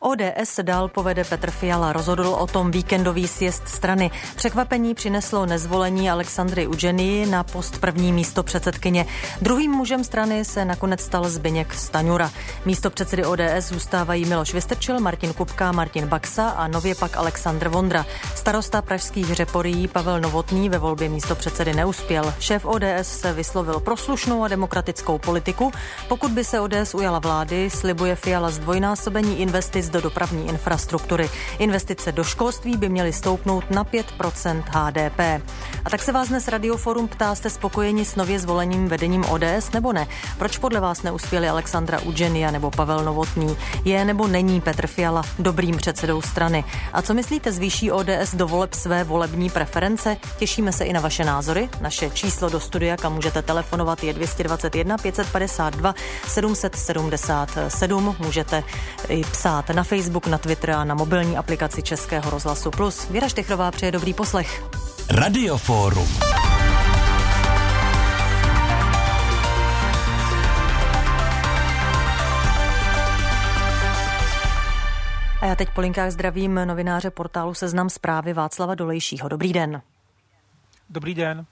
ODS dál povede Petr Fiala. Rozhodl o tom víkendový sjezd strany. Překvapení přineslo nezvolení Alexandry Udženii na post první místo předsedkyně. Druhým mužem strany se nakonec stal Zbyněk Staňura. Místo předsedy ODS zůstávají Miloš Vystrčil, Martin Kupka, Martin Baxa a nově pak Aleksandr Vondra. Starosta pražských řeporí Pavel Novotný ve volbě místo předsedy neuspěl. Šéf ODS se vyslovil pro slušnou a demokratickou politiku. Pokud by se ODS ujala vlády, slibuje Fiala zdvojnásobení investic do dopravní infrastruktury. Investice do školství by měly stoupnout na 5% HDP. A tak se vás dnes Radioforum ptá, jste spokojeni s nově zvoleným vedením ODS nebo ne? Proč podle vás neuspěli Alexandra Udženia nebo Pavel Novotný? Je nebo není Petr Fiala dobrým předsedou strany? A co myslíte, zvýší ODS do voleb své volební preference? Těšíme se i na vaše názory. Naše číslo do studia, kam můžete telefonovat, je 221 552 777. Můžete i psát na Facebook, na Twitter a na mobilní aplikaci Českého rozhlasu Plus. Věra Štechrová přeje dobrý poslech. Radioforum. A já teď po linkách zdravím novináře portálu Seznam zprávy Václava Dolejšího. Dobrý den. Dobrý den.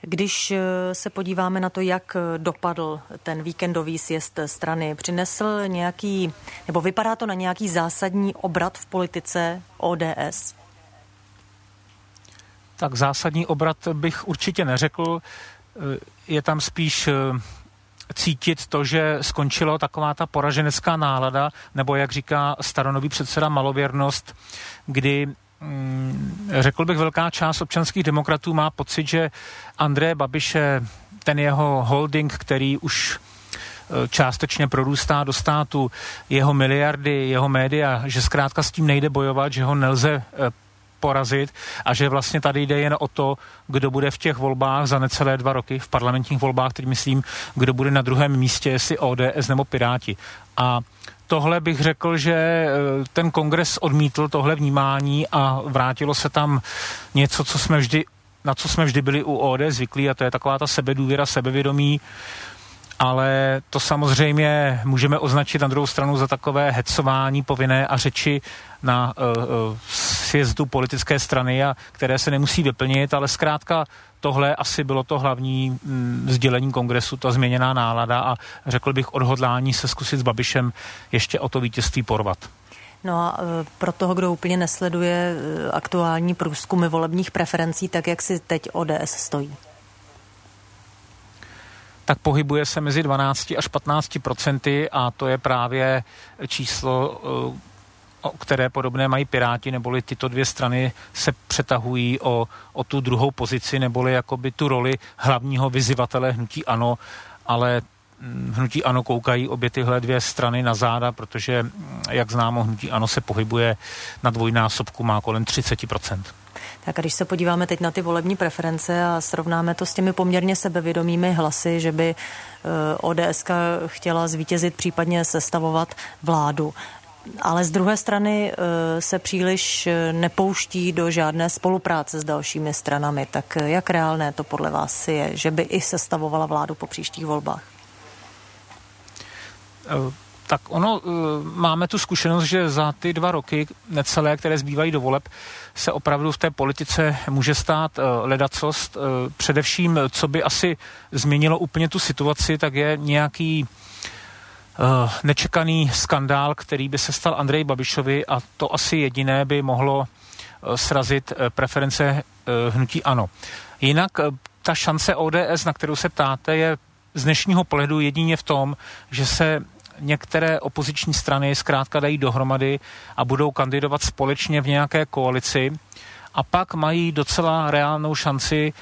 Když eh, se podíváme na to, jak eh, dopadl ten víkendový sjezd strany, přinesl nějaký, nebo vypadá to na nějaký zásadní obrat v politice ODS? Tak zásadní obrat bych určitě neřekl. Eh, je tam spíš cítit to, že skončilo taková ta poraženecká nálada, nebo jak říká staronový předseda malověrnost, kdy řekl bych, velká část občanských demokratů má pocit, že André Babiše, ten jeho holding, který už e, částečně prorůstá do státu, jeho miliardy, jeho média, že zkrátka s tím nejde bojovat, že ho nelze e, porazit a že vlastně tady jde jen o to, kdo bude v těch volbách za necelé dva roky, v parlamentních volbách, teď myslím, kdo bude na druhém místě, jestli ODS nebo Piráti. A tohle bych řekl, že eh, ten kongres odmítl tohle vnímání a vrátilo se tam něco, co jsme vždy, na co jsme vždy byli u OD zvyklí a to je taková ta sebedůvěra, sebevědomí, ale to samozřejmě můžeme označit na druhou stranu za takové hecování povinné a řeči na uh, uh, sjezdu politické strany, a které se nemusí vyplnit, ale zkrátka tohle asi bylo to hlavní mm, sdělení kongresu, ta změněná nálada a řekl bych odhodlání se zkusit s Babišem ještě o to vítězství porvat. No a e, pro toho, kdo úplně nesleduje e, aktuální průzkumy volebních preferencí, tak jak si teď ODS stojí? tak pohybuje se mezi 12 až 15 procenty a to je právě číslo, e, které podobné mají Piráti, neboli tyto dvě strany se přetahují o, o tu druhou pozici, neboli jakoby tu roli hlavního vyzivatele hnutí ANO, ale hm, hnutí ANO koukají obě tyhle dvě strany na záda, protože, hm, jak známo, hnutí ANO se pohybuje na dvojnásobku, má kolem 30%. Tak a když se podíváme teď na ty volební preference a srovnáme to s těmi poměrně sebevědomými hlasy, že by eh, ODS chtěla zvítězit, případně sestavovat vládu, ale z druhé strany eh, se příliš eh, nepouští do žádné spolupráce s dalšími stranami. Tak eh, jak reálné to podle vás je, že by i sestavovala vládu po příštích volbách? Tak ono, máme tu zkušenost, že za ty dva roky necelé, které zbývají do voleb, se opravdu v té politice může stát ledacost. Především, co by asi změnilo úplně tu situaci, tak je nějaký nečekaný skandál, který by se stal Andrej Babišovi a to asi jediné by mohlo uh, srazit uh, preference hnutí ANO. Jinak ta šance ODS, na kterou se ptáte, je z dnešního pohledu jedině v tom, že se některé opoziční strany zkrátka dají dohromady a budou kandidovat společně v nějaké koalici a pak mají docela reálnou šanci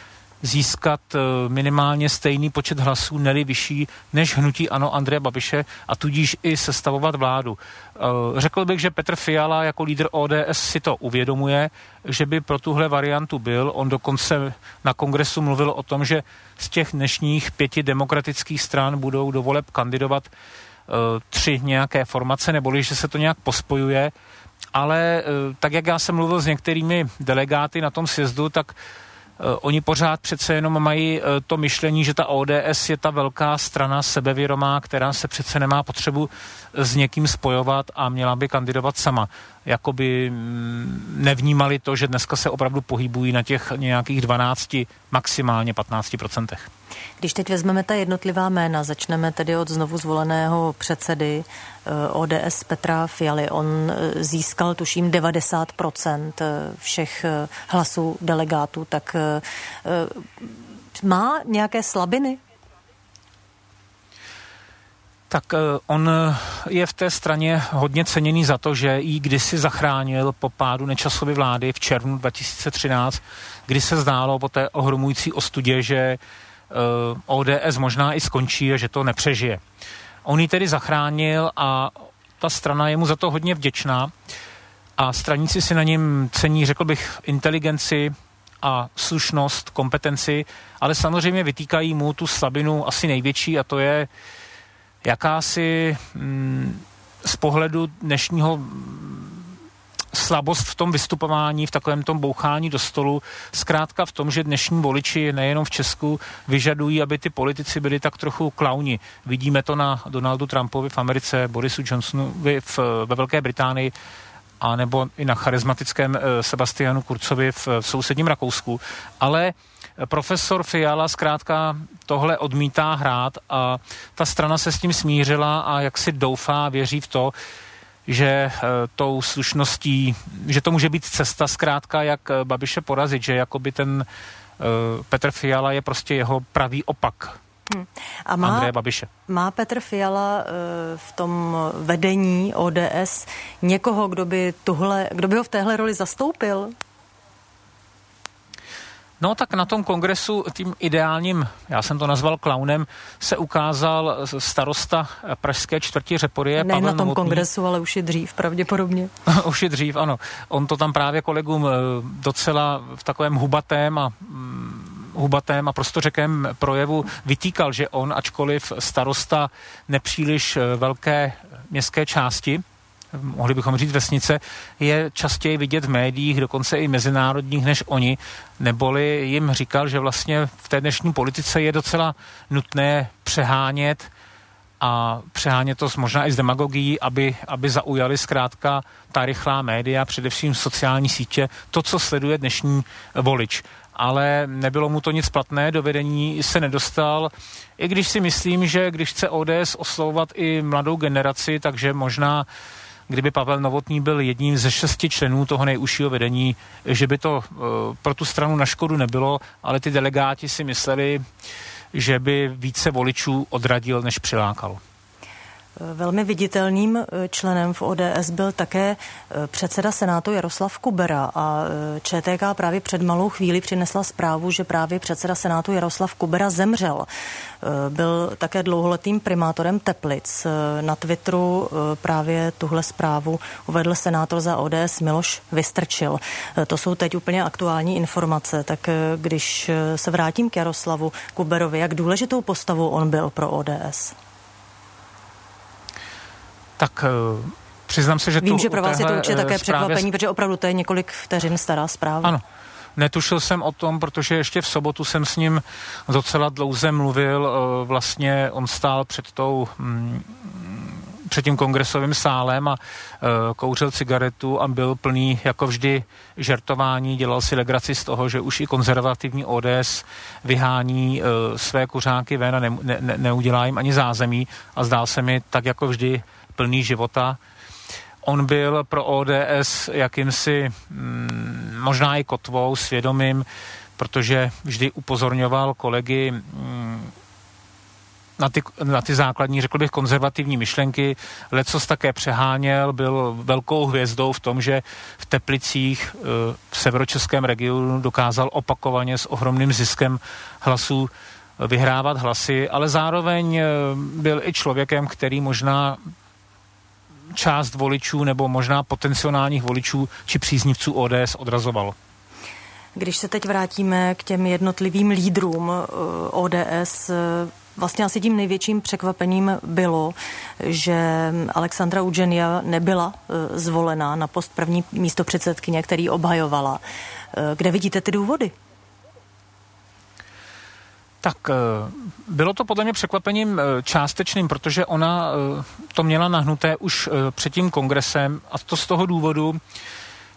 získat eh, minimálně stejný počet hlasů, neli vyšší než hnutí ano Andreje Babiše a tudíž i sestavovat vládu. Eh, řekl bych, že Petr Fiala jako lídr ODS si to uvědomuje, že by pro tuhle variantu byl. On dokonce na kongresu mluvil o tom, že z těch dnešních pěti demokratických stran budou do voleb kandidovat eh, tři nějaké formace, neboli že se to nějak pospojuje. Ale tak, jak já jsem mluvil s některými delegáty na tom sjezdu, tak oni pořád přece jenom mají to myšlení, že ta ODS je ta velká strana sebevědomá, která se přece nemá potřebu s někým spojovat a měla by kandidovat sama. Jakoby mm, nevnímali to, že dneska se opravdu pohybují na těch nějakých 12, maximálně 15 procentech. Když teď vezmeme ta jednotlivá jména, začneme tedy od znovu zvoleného předsedy eh, ODS Petra Fialy. On eh, získal, tuším, 90% eh, všech hlasů delegátů, tak má nějaké slabiny? Tak on je v té straně hodně ceněný za to, že jí kdysi zachránil po pádu nečasovy vlády v červnu 2013, kdy se zdálo po té ohromující ostudě, že Eh, ODS možná i skončí a že to nepřežije. On ji tedy zachránil a ta strana je mu za to hodně vděčná a straníci si na něm cení, řekl bych, inteligenci a slušnost, kompetenci, ale samozřejmě vytýkají mu tu slabinu asi největší a to je jakási mm, z pohledu dnešního slabost v tom vystupování, v takovém tom bouchání do stolu, zkrátka v tom, že dnešní voliči nejenom v Česku vyžadují, aby ty politici byli tak trochu klauni. Vidíme to na Donaldu Trumpovi v Americe, Borisu Johnsonovi v, ve Velké Británii, a nebo i na charismatickém eh, Sebastianu Kurcovi v, v sousedním Rakousku. Ale profesor Fiala zkrátka tohle odmítá hrát a ta strana se s tím smířila a jak si doufá, věří v to, že e, tou slušností, že to může být cesta zkrátka, jak e, Babiše porazit, že jakoby ten e, Petr Fiala je prostě jeho pravý opak. Hmm. A má, Andreje Babiše. má Petr Fiala v tom vedení ODS někoho, kdo by, tuhle, kdo by ho v téhle roli zastoupil? No tak na tom kongresu tím ideálním, já jsem to nazval klaunem, se ukázal starosta pražské čtvrti Řeporie. Ne Pavel na tom Novotný. kongresu, ale už je dřív pravděpodobně. už je dřív, ano. On to tam právě kolegům eh, docela v takovém hubatém a mm, hubatém a prostořekém projevu vytýkal, že on, ačkoliv starosta nepříliš eh, velké městské části, mohli bychom říct vesnice, je častěji vidět v médiích, dokonce i mezinárodních, než oni, neboli jim říkal, že vlastně v té dnešní politice je docela nutné přehánět a přehánět to možná i z demagogií, aby, aby zaujali zkrátka ta rychlá média, především sociální sítě, to, co sleduje dnešní volič. Ale nebylo mu to nic platné, do vedení se nedostal, i když si myslím, že když chce ODS oslovovat i mladou generaci, takže možná kdyby Pavel Novotný byl jedním ze šesti členů toho nejužšího vedení, že by to uh, pro tu stranu na škodu nebylo, ale ty delegáti si mysleli, že by více voličů odradil, než přilákal. Velmi viditelným eh, členem v ODS byl také eh, předseda Senátu Jaroslav Kubera a eh, ČTK právě před malou chvíli přinesla zprávu, že právě předseda Senátu Jaroslav Kubera zemřel. Byl také dlouholetým primátorem Teplic. Na Twitteru právě tuhle zprávu uvedl senátor za ODS Miloš Vystrčil. To jsou teď úplně aktuální informace, tak když se vrátím k Jaroslavu Kuberovi, jak důležitou postavou on byl pro ODS? Tak uh, přiznám se, že Vím, že pro vás je to určitě také překvapení, protože opravdu to je několik vteřin stará zpráva. Ano. Netušil jsem o tom, protože ještě v sobotu jsem s ním docela dlouze mluvil. Uh, vlastně on stál před tou mm, před tím kongresovým sálem a kouřil cigaretu a byl plný jako vždy žertování, dělal si legraci z toho, že už i konzervativní ODS vyhání své kuřáky ven a ne, ne, neudělá jim ani zázemí a zdál se mi tak jako vždy plný života. On byl pro ODS jakýmsi mm, možná i kotvou, svědomím, protože vždy upozorňoval kolegy mm, na ty, na ty základní, řekl bych, konzervativní myšlenky. Lecos také přeháněl, byl velkou hvězdou v tom, že v Teplicích e, v severočeském regionu dokázal opakovaně s ohromným ziskem hlasů vyhrávat hlasy, ale zároveň e, byl i člověkem, který možná část voličů nebo možná potenciálních voličů či příznivců ODS odrazovalo. Když se teď vrátíme k těm jednotlivým lídrům eh, ODS, eh, vlastně asi tím největším překvapením bylo, že Alexandra Udženia nebyla eh, zvolená na post první místo předsedkyně, který obhajovala. Kde vidíte ty důvody? Tak eh, bylo to podle mě překvapením eh, částečným, protože ona eh, to měla nahnuté už před tím kongresem a to z toho důvodu,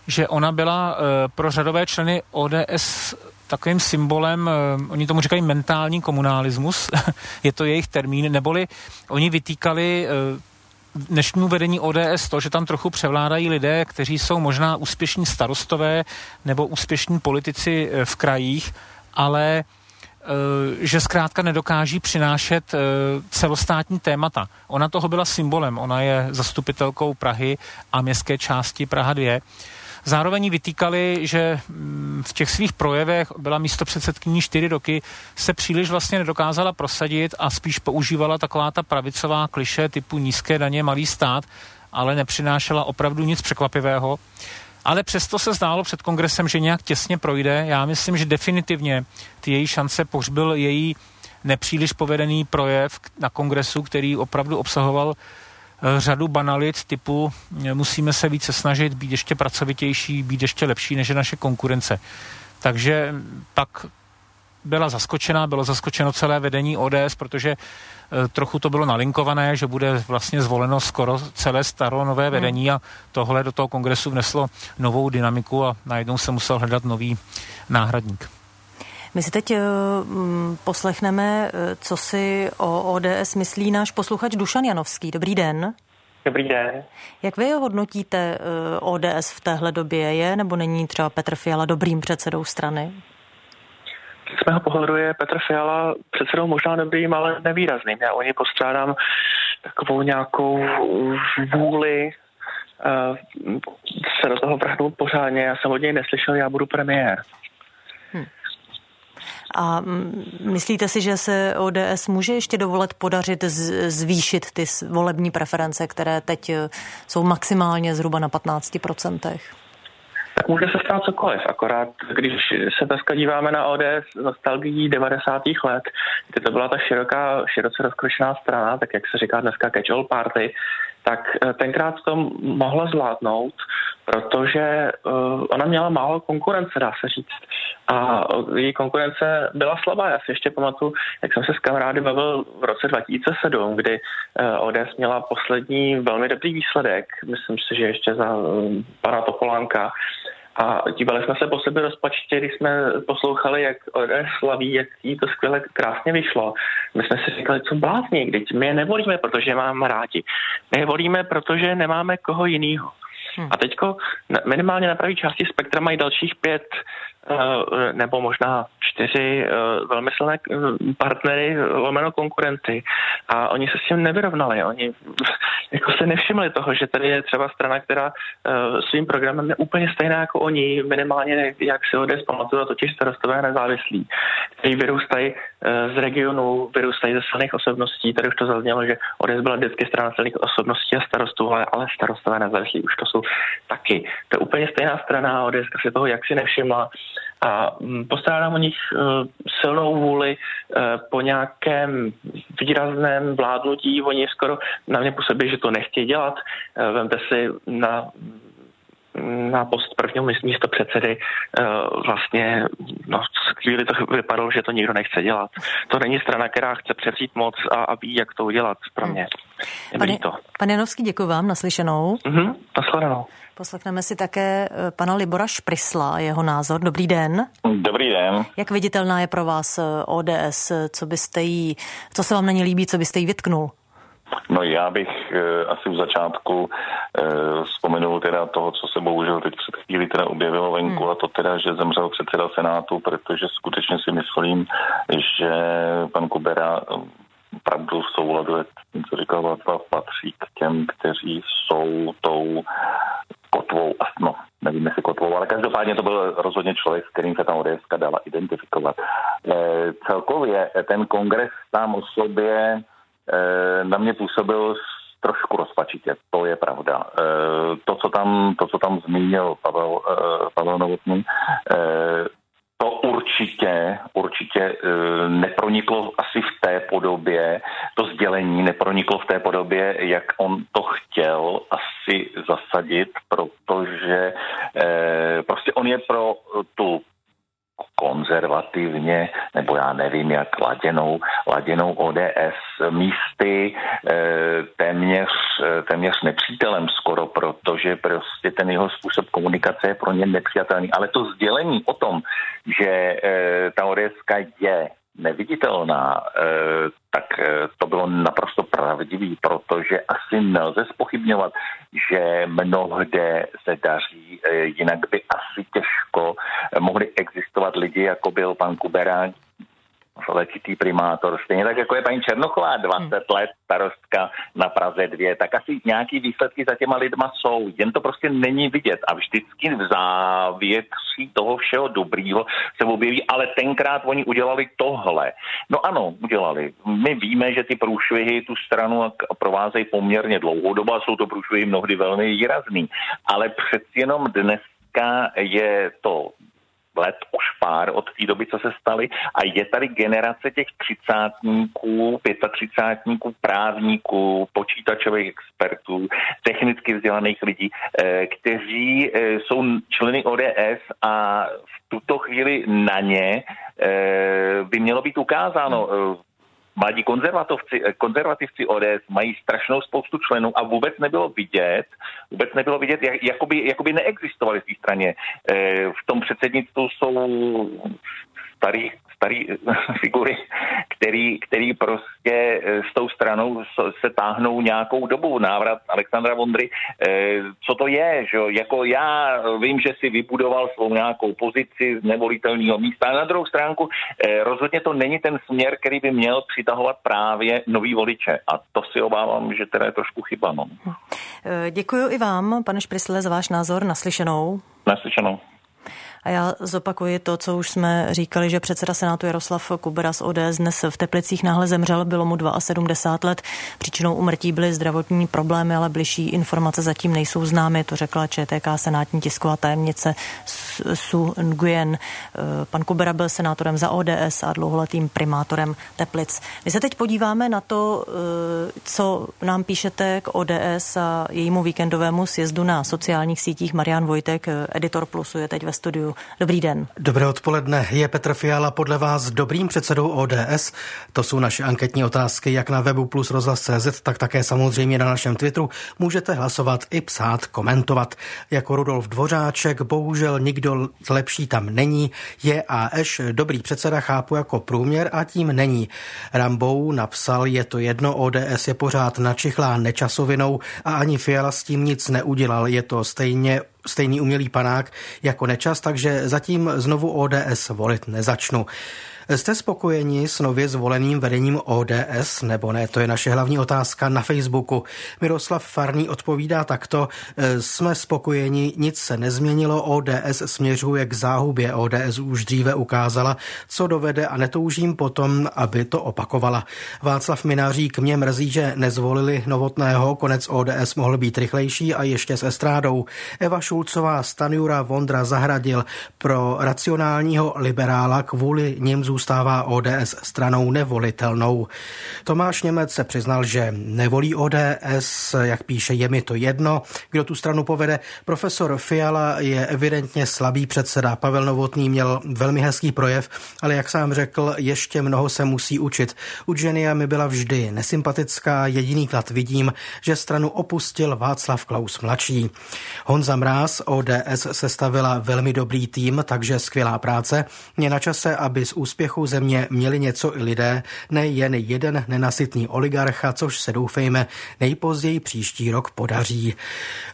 že ona byla pro řadové členy ODS takovým symbolem, oni tomu říkají mentální komunalismus, je to jejich termín, neboli oni vytýkali dnešnímu vedení ODS to, že tam trochu převládají lidé, kteří jsou možná úspěšní starostové nebo úspěšní politici v krajích, ale že zkrátka nedokáží přinášet eh, celostátní témata. Ona toho byla symbolem, ona je zastupitelkou Prahy a městské části Praha 2. Zároveň vytýkali, že mm, v těch svých projevech byla místo předsedkyní čtyři roky, se příliš vlastně nedokázala prosadit a spíš používala taková ta pravicová kliše typu nízké daně, malý stát, ale nepřinášela opravdu nic překvapivého ale přesto se zdálo před kongresem, že nějak těsně projde. Já myslím, že definitivně ty její šance pohřbil její nepříliš povedený projev na kongresu, který opravdu obsahoval eh, řadu banalit typu eh, musíme se více snažit, být ještě pracovitější, být ještě lepší než je naše konkurence. Takže pak byla zaskočená, bylo zaskočeno celé vedení ODS, protože Eh, trochu to bylo nalinkované, že bude vlastně zvoleno skoro celé staro nové hmm. vedení a tohle do toho kongresu vneslo novou dynamiku a najednou se musel hledat nový náhradník. My si teď uh, poslechneme, uh, co si o ODS myslí náš posluchač Dušan Janovský. Dobrý den. Dobrý den. Jak vy hodnotíte uh, ODS v téhle době? Je nebo není třeba Petr Fiala dobrým předsedou strany? Z mého pohledu je Petr Fiala předsedou možná dobrým, ale nevýrazným. Já o něj postrádám takovou nějakou vůli uh, se do toho vrhnout pořádně. Já jsem od něj neslyšel, já budu premiér. Hm. A myslíte si, že se ODS může ještě dovolit podařit zvýšit ty volební preference, které teď eh, jsou maximálně zhruba na 15%? Tak může se stát cokoliv. Akorát, když se dneska díváme na ODS nostalgií 90. let, kdy to byla ta široká, široce rozkročená strana, tak jak se říká dneska catch-all party, tak eh, tenkrát to mohla zvládnout, protože uh, ona měla málo konkurence, dá se říct. A její konkurence byla slabá. Já si ještě pamatuju, jak jsem se s kamarády bavil v roce 2007, kdy ODS měla poslední velmi dobrý výsledek, myslím si, že ještě za pana Topolánka, a dívali jsme se po sebe rozpačitě, když jsme poslouchali, jak ODS slaví, jak jí to skvěle krásně vyšlo. My jsme si říkali, co blázní, když my je nevolíme, protože máme rádi. My je volíme, protože nemáme koho jiného. Hmm. A teďko minimálně na pravé části spektra mají dalších pět nebo možná čtyři eh, velmi silné eh, partnery, lomeno konkurenty a oni se s tím nevyrovnali. Oni jako se nevšimli toho, že tady je třeba strana, která svým programem je úplně stejná jako oni, minimálně jak si ODS pamatuje, totiž starostové nezávislí, kteří vyrůstají z regionu, vyrůstají ze silných osobností. Tady už to zaznělo, že ODS byla vždycky strana silných osobností a starostů, ale, ale starostové nezávislí už to jsou taky. To je úplně stejná strana, ODS si toho jak si nevšimla a mm, postrádám o nich e, silnou vůli e, po nějakém výrazném vládnutí. Oni skoro na mě působí, že to nechtějí dělat. E, vemte si na na post prvního místo předsedy vlastně no, chvíli to vypadalo, že to nikdo nechce dělat. To není strana, která chce převzít moc a, a ví, jak to udělat pro mě. Pane, to. pane Janovský, děkuji vám, naslyšenou. Mhm, nashledanou. Poslechneme si také eh, pana Libora Šprisla, jeho názor. Dobrý den. Dobrý den. Jak viditelná je pro vás eh, ODS? Co byste jí, co se vám na ně líbí, co byste jí vytknul? No já bych e, asi v začátku e, vzpomenul teda toho, co se bohužel teď před chvíli teda objevilo venku hmm. a to teda, že zemřel předseda Senátu, protože skutečně si myslím, že pan Kubera opravdu v souladu, co říkal Václav, patří k těm, kteří jsou tou kotvou, no, nevím jestli kotvou, ale každopádně to byl rozhodně člověk, s kterým se ta ODS dala identifikovat. E, celkově ten kongres tam o sobě e, na mě působil trošku rozpačitě, to je pravda. E, to, co tam, to, co tam zmínil Pavel, e, Pavel Novotný, e, to určitě, určitě e, neproniklo asi v té podobě, to sdělení neproniklo v té podobě, jak on to chtěl asi zasadit, protože e, prostě on je pro tu konzervativně, nebo já nevím, jak laděnou, laděnou ODS místy téměř, téměř nepřítelem skoro, protože prostě ten jeho způsob komunikace je pro ně nepřijatelný. Ale to sdělení o tom, že ta ODS je neviditelná, tak to bylo naprosto pravdivý, protože asi nelze spochybňovat, že mnohde se daří, jinak by asi těžko mohli existovat lidi, jako byl pan Kuberán, letitý primátor, stejně tak jako je paní Černochová, 20 hmm. let starostka na Praze 2, tak asi nějaký výsledky za těma lidma jsou, jen to prostě není vidět a vždycky v závětří toho všeho dobrýho se objeví, ale tenkrát oni udělali tohle. No ano, udělali. My víme, že ty průšvihy tu stranu provázejí poměrně dlouhou dobu a jsou to průšvihy mnohdy velmi výrazný, ale přeci jenom dneska je to let už pár od té doby, co se staly. A je tady generace těch třicátníků, pětatřicátníků, právníků, počítačových expertů, technicky vzdělaných lidí, eh, kteří eh, jsou členy ODS a v tuto chvíli na ně eh, by mělo být ukázáno mladí konzervativci, eh, konzervativci ODS mají strašnou spoustu členů a vůbec nebylo vidět, vůbec nebylo vidět, jak, jakoby, jakoby neexistovali v té straně. Eh, v tom předsednictvu jsou starý, starý figury, který, který prostě eh, s tou stranou se táhnou nějakou dobu. Návrat Alexandra Vondry, eh, co to je, že jako já vím, že si vybudoval svou nějakou pozici z nevolitelného místa. Na druhou stránku eh, rozhodně to není ten směr, který by měl přitahovat právě nový voliče. A to si obávám, že teda je trošku chyba. No. Děkuji i vám, pane Šprisle, za váš názor. Naslyšenou. Naslyšenou. A já zopakuji to, co už jsme říkali, že předseda Senátu Jaroslav Kubera z ODS dnes v Teplicích náhle zemřel, bylo mu 72 let. Příčinou umrtí byly zdravotní problémy, ale bližší informace zatím nejsou známy, to řekla ČTK senátní tisková tajemnice Su Nguyen. Pan Kubera byl senátorem za ODS a dlouholetým primátorem Teplic. My se teď podíváme na to, co nám píšete k ODS a jejímu víkendovému sjezdu na sociálních sítích. Marian Vojtek, editor Plusu, je teď ve studiu Dobrý den. Dobré odpoledne. Je Petr Fiala podle vás dobrým předsedou ODS? To jsou naše anketní otázky jak na webu plus rozhlas.cz, tak také samozřejmě na našem Twitteru. Můžete hlasovat i psát, komentovat. Jako Rudolf Dvořáček, bohužel nikdo lepší tam není. Je a Eš dobrý předseda chápu jako průměr a tím není. Rambou napsal, je to jedno, ODS je pořád načichlá nečasovinou a ani Fiala s tím nic neudělal. Je to stejně stejný umělý panák jako nečas, takže zatím znovu ODS volit nezačnu. Jste spokojeni s nově zvoleným vedením ODS nebo ne? To je naše hlavní otázka na Facebooku. Miroslav Farný odpovídá takto. E, jsme spokojeni, nic se nezměnilo, ODS směřuje k záhubě. ODS už dříve ukázala, co dovede a netoužím potom, aby to opakovala. Václav Minářík mě mrzí, že nezvolili novotného, konec ODS mohl být rychlejší a ještě s estrádou. Eva Šulcová, Stanjura, Vondra Zahradil pro racionálního liberála kvůli ním zůstává ODS stranou nevolitelnou. Tomáš Němec se přiznal, že nevolí ODS, jak píše, je mi to jedno, kdo tu stranu povede. Profesor Fiala je evidentně slabý předseda. Pavel Novotný měl velmi hezký projev, ale jak sám řekl, ještě mnoho se musí učit. U Genia mi byla vždy nesympatická, jediný klad vidím, že stranu opustil Václav Klaus mladší. Honza Mráz, ODS sestavila velmi dobrý tým, takže skvělá práce. Je na čase, aby z úspěchu úspěchu země měli něco i lidé, ne jen jeden nenasytný oligarcha, což se doufejme nejpozději příští rok podaří.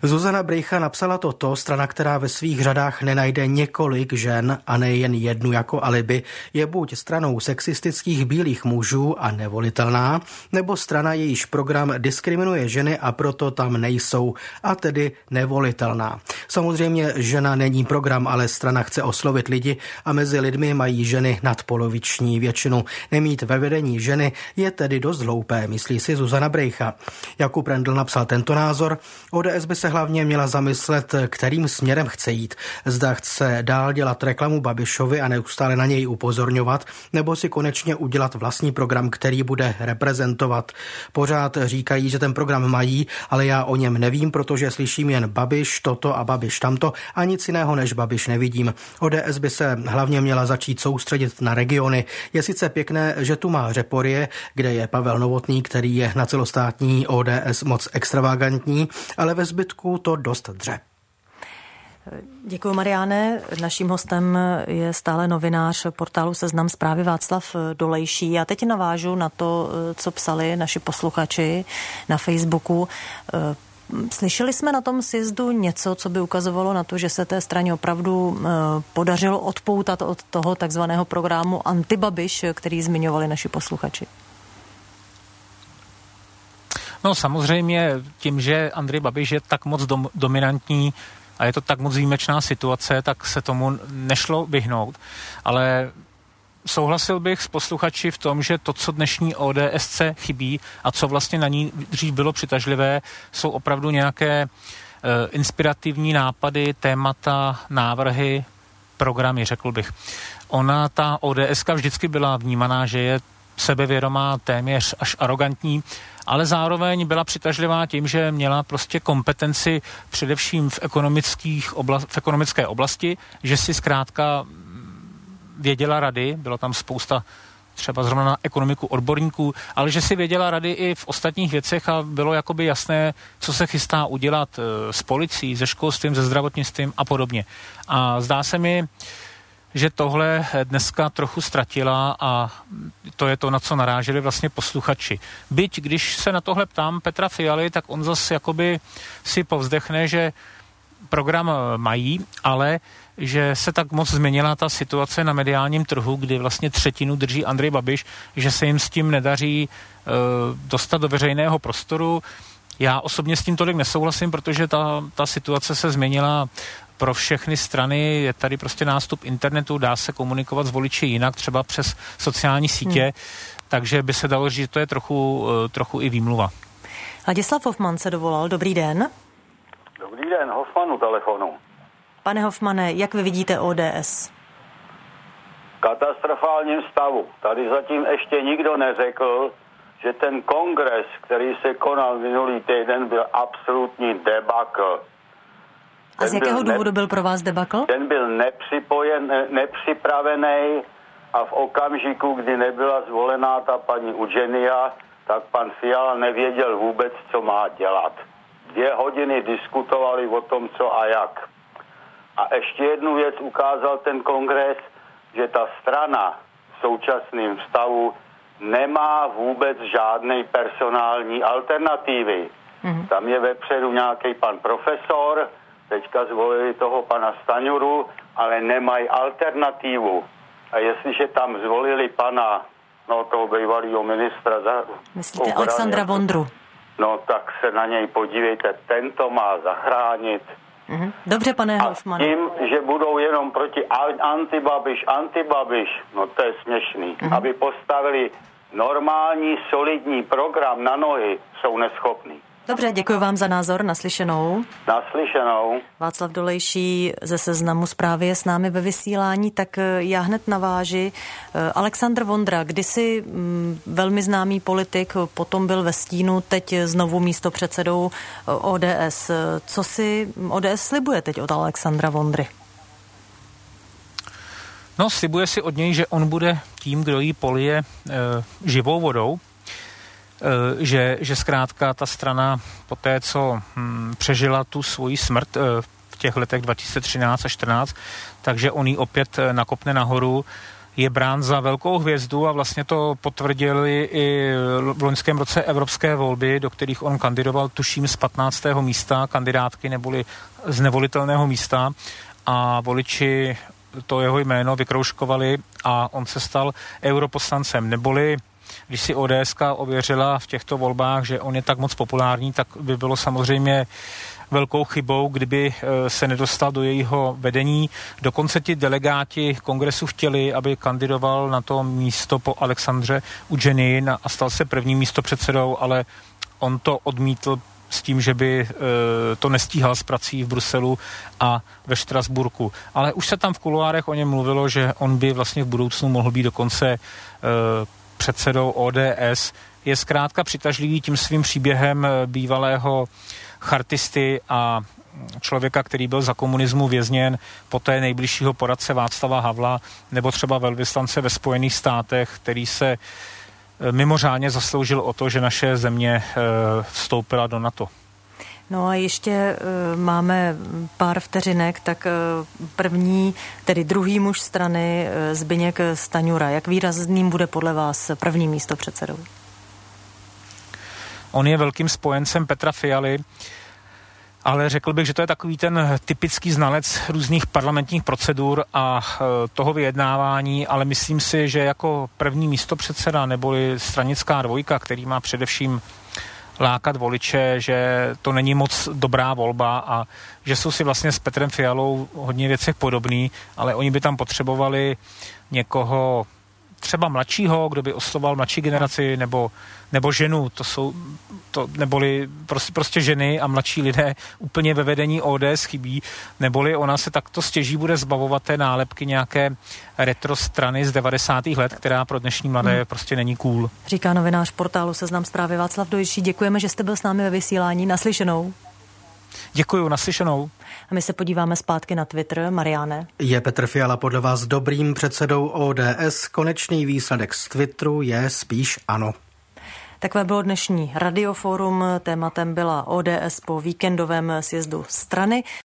Zuzana Brejcha napsala toto, strana, která ve svých řadách nenajde několik žen a ne jen jednu jako alibi, je buď stranou sexistických bílých mužů a nevolitelná, nebo strana, jejíž program diskriminuje ženy a proto tam nejsou, a tedy nevolitelná. Samozřejmě žena není program, ale strana chce oslovit lidi a mezi lidmi mají ženy nad nadpoloviční většinu. Nemít ve vedení ženy je tedy dost hloupé, myslí si Zuzana Brejcha. Jakub Rendl napsal tento názor. ODS by se hlavně měla zamyslet, kterým směrem chce jít. Zda chce dál dělat reklamu Babišovi a neustále na něj upozorňovat, nebo si konečně udělat vlastní program, který bude reprezentovat. Pořád říkají, že ten program mají, ale já o něm nevím, protože slyším jen Babiš toto a Babiš Babiš tamto a nic jiného než Babiš nevidím. ODS by se hlavně měla začít soustředit na regiony. Je sice pěkné, že tu má Řeporie, kde je Pavel Novotný, který je na celostátní ODS moc extravagantní, ale ve zbytku to dost dře. Děkuji, Mariáne. Naším hostem je stále novinář portálu Seznam zprávy Václav Dolejší. Já teď navážu na to, co psali naši posluchači na Facebooku. Slyšeli jsme na tom sjezdu něco, co by ukazovalo na to, že se té straně opravdu podařilo odpoutat od toho takzvaného programu Antibabiš, který zmiňovali naši posluchači? No samozřejmě tím, že Andrej Babiš je tak moc dom- dominantní a je to tak moc výjimečná situace, tak se tomu nešlo vyhnout. Ale souhlasil bych s posluchači v tom, že to, co dnešní ODSC chybí a co vlastně na ní dřív bylo přitažlivé, jsou opravdu nějaké e, inspirativní nápady, témata, návrhy, programy, řekl bych. Ona, ta ODSK vždycky byla vnímaná, že je sebevědomá, téměř až arrogantní, ale zároveň byla přitažlivá tím, že měla prostě kompetenci především v, ekonomických obla- v ekonomické oblasti, že si zkrátka věděla rady, bylo tam spousta třeba zrovna na ekonomiku odborníků, ale že si věděla rady i v ostatních věcech a bylo jakoby jasné, co se chystá udělat e, s policií, se školstvím, se zdravotnictvím a podobně. A zdá se mi, že tohle dneska trochu ztratila a to je to, na co naráželi vlastně posluchači. Byť, když se na tohle ptám Petra Fialy, tak on zase jakoby si povzdechne, že program mají, ale že se tak moc změnila ta situace na mediálním trhu, kdy vlastně třetinu drží Andrej Babiš, že se jim s tím nedaří uh, dostat do veřejného prostoru. Já osobně s tím tolik nesouhlasím, protože ta, ta situace se změnila pro všechny strany je tady prostě nástup internetu, dá se komunikovat s voliči jinak, třeba přes sociální sítě, hmm. takže by se dalo říct, že to je trochu, eh, trochu i výmluva. Ladislav Hoffman se dovolal. Dobrý den. Dobrý den, Hoffmanu telefonu. Pane Hoffmane, jak vy vidíte ODS? Katastrofálním stavu. Tady zatím ještě nikdo neřekl, že ten kongres, který se konal minulý týden, byl absolutní debakl. A z jakého byl důvodu byl pro vás debakl? Ten byl nepřipojen, ne, nepřipravený a v okamžiku, kdy nebyla zvolená ta paní Ugenia, tak pan Fiala nevěděl vůbec, co má dělat. Dvě hodiny diskutovali o tom, co a jak. A ještě jednu věc ukázal ten kongres, že ta strana v současném stavu nemá vůbec žádné personální alternativy. Mm-hmm. Tam je vepředu nějaký pan profesor, teďka zvolili toho pana Staňuru, ale nemají alternativu. A jestliže tam zvolili pana, no toho bývalého ministra za... Myslíte obrany, Alexandra Vondru? No tak se na něj podívejte, tento má zachránit. Mhm. Dobře, pane Hoffman. tím, že budou jenom proti antibabiš, antibabiš, no to je směšný. Mhm. Aby postavili normální, solidní program na nohy, jsou neschopní. Dobře, děkuji vám za názor. Naslyšenou. Naslyšenou. Václav Dolejší ze seznamu zprávy je s námi ve vysílání, tak eh, já hned naváži. Eh, Aleksandr Vondra, kdysi mm, velmi známý politik, potom byl ve stínu, teď znovu místo předsedou eh, ODS. Co si ODS slibuje teď od Alexandra Vondry? No, slibuje si od něj, že on bude tím, kdo jí polije e, živou vodou, že, že zkrátka ta strana po té, co hm, přežila tu svoji smrt eh, v těch letech 2013 a 14, takže on ji opět eh, nakopne nahoru, je brán za velkou hvězdu a vlastně to potvrdili i v loňském roce evropské volby, do kterých on kandidoval, tuším, z 15. místa kandidátky neboli z nevolitelného místa a voliči to jeho jméno vykrouškovali a on se stal europoslancem, neboli když si ODS ověřila v těchto volbách, že on je tak moc populární, tak by bylo samozřejmě velkou chybou, kdyby eh, se nedostal do jejího vedení. Dokonce ti delegáti kongresu chtěli, aby kandidoval na to místo po Alexandře Udženii a stal se prvním místo předsedou, ale on to odmítl s tím, že by e, to nestíhal s prací v Bruselu a ve Štrasburku. Ale už se tam v kuloárech o něm mluvilo, že on by vlastně v budoucnu mohl být dokonce e, předsedou ODS, je zkrátka přitažlivý tím svým příběhem eh, bývalého chartisty a člověka, který byl za komunismu vězněn, poté nejbližšího poradce Václava Havla, nebo třeba velvyslance ve Spojených státech, který se eh, mimořádně zasloužil o to, že naše země eh, vstoupila do NATO. No a ještě uh, máme pár vteřinek, tak uh, první, tedy druhý muž strany uh, Zbyněk Staňura. Jak výrazným bude podle vás první místo předsedou? On je velkým spojencem Petra Fialy, ale řekl bych, že to je takový ten typický znalec různých parlamentních procedur a toho vyjednávání, ale myslím si, že jako první místo předseda neboli stranická dvojka, který má především lákat voliče, že to není moc dobrá volba a že jsou si vlastně s Petrem Fialou hodně věcech podobný, ale oni by tam potřebovali někoho třeba mladšího, kdo by oslovoval mladší generaci, nebo, nebo ženu, to jsou, to, neboli prostě, prostě ženy a mladší lidé úplně ve vedení ODS chybí, neboli ona se takto stěží bude zbavovat té nálepky nějaké retro strany z 90. let, která pro dnešní mladé hmm. prostě není cool. Říká novinář portálu Seznam zprávy Václav Dojčí. Děkujeme, že jste byl s námi ve vysílání. Naslyšenou. Děkuji, naslyšenou. A my se podíváme zpátky na Twitter. Mariáne. Je Petr Fiala podle vás dobrým předsedou ODS? Konečný výsledek z Twitteru je spíš ano. Takové bylo dnešní radioforum. Tématem byla ODS po víkendovém sjezdu strany.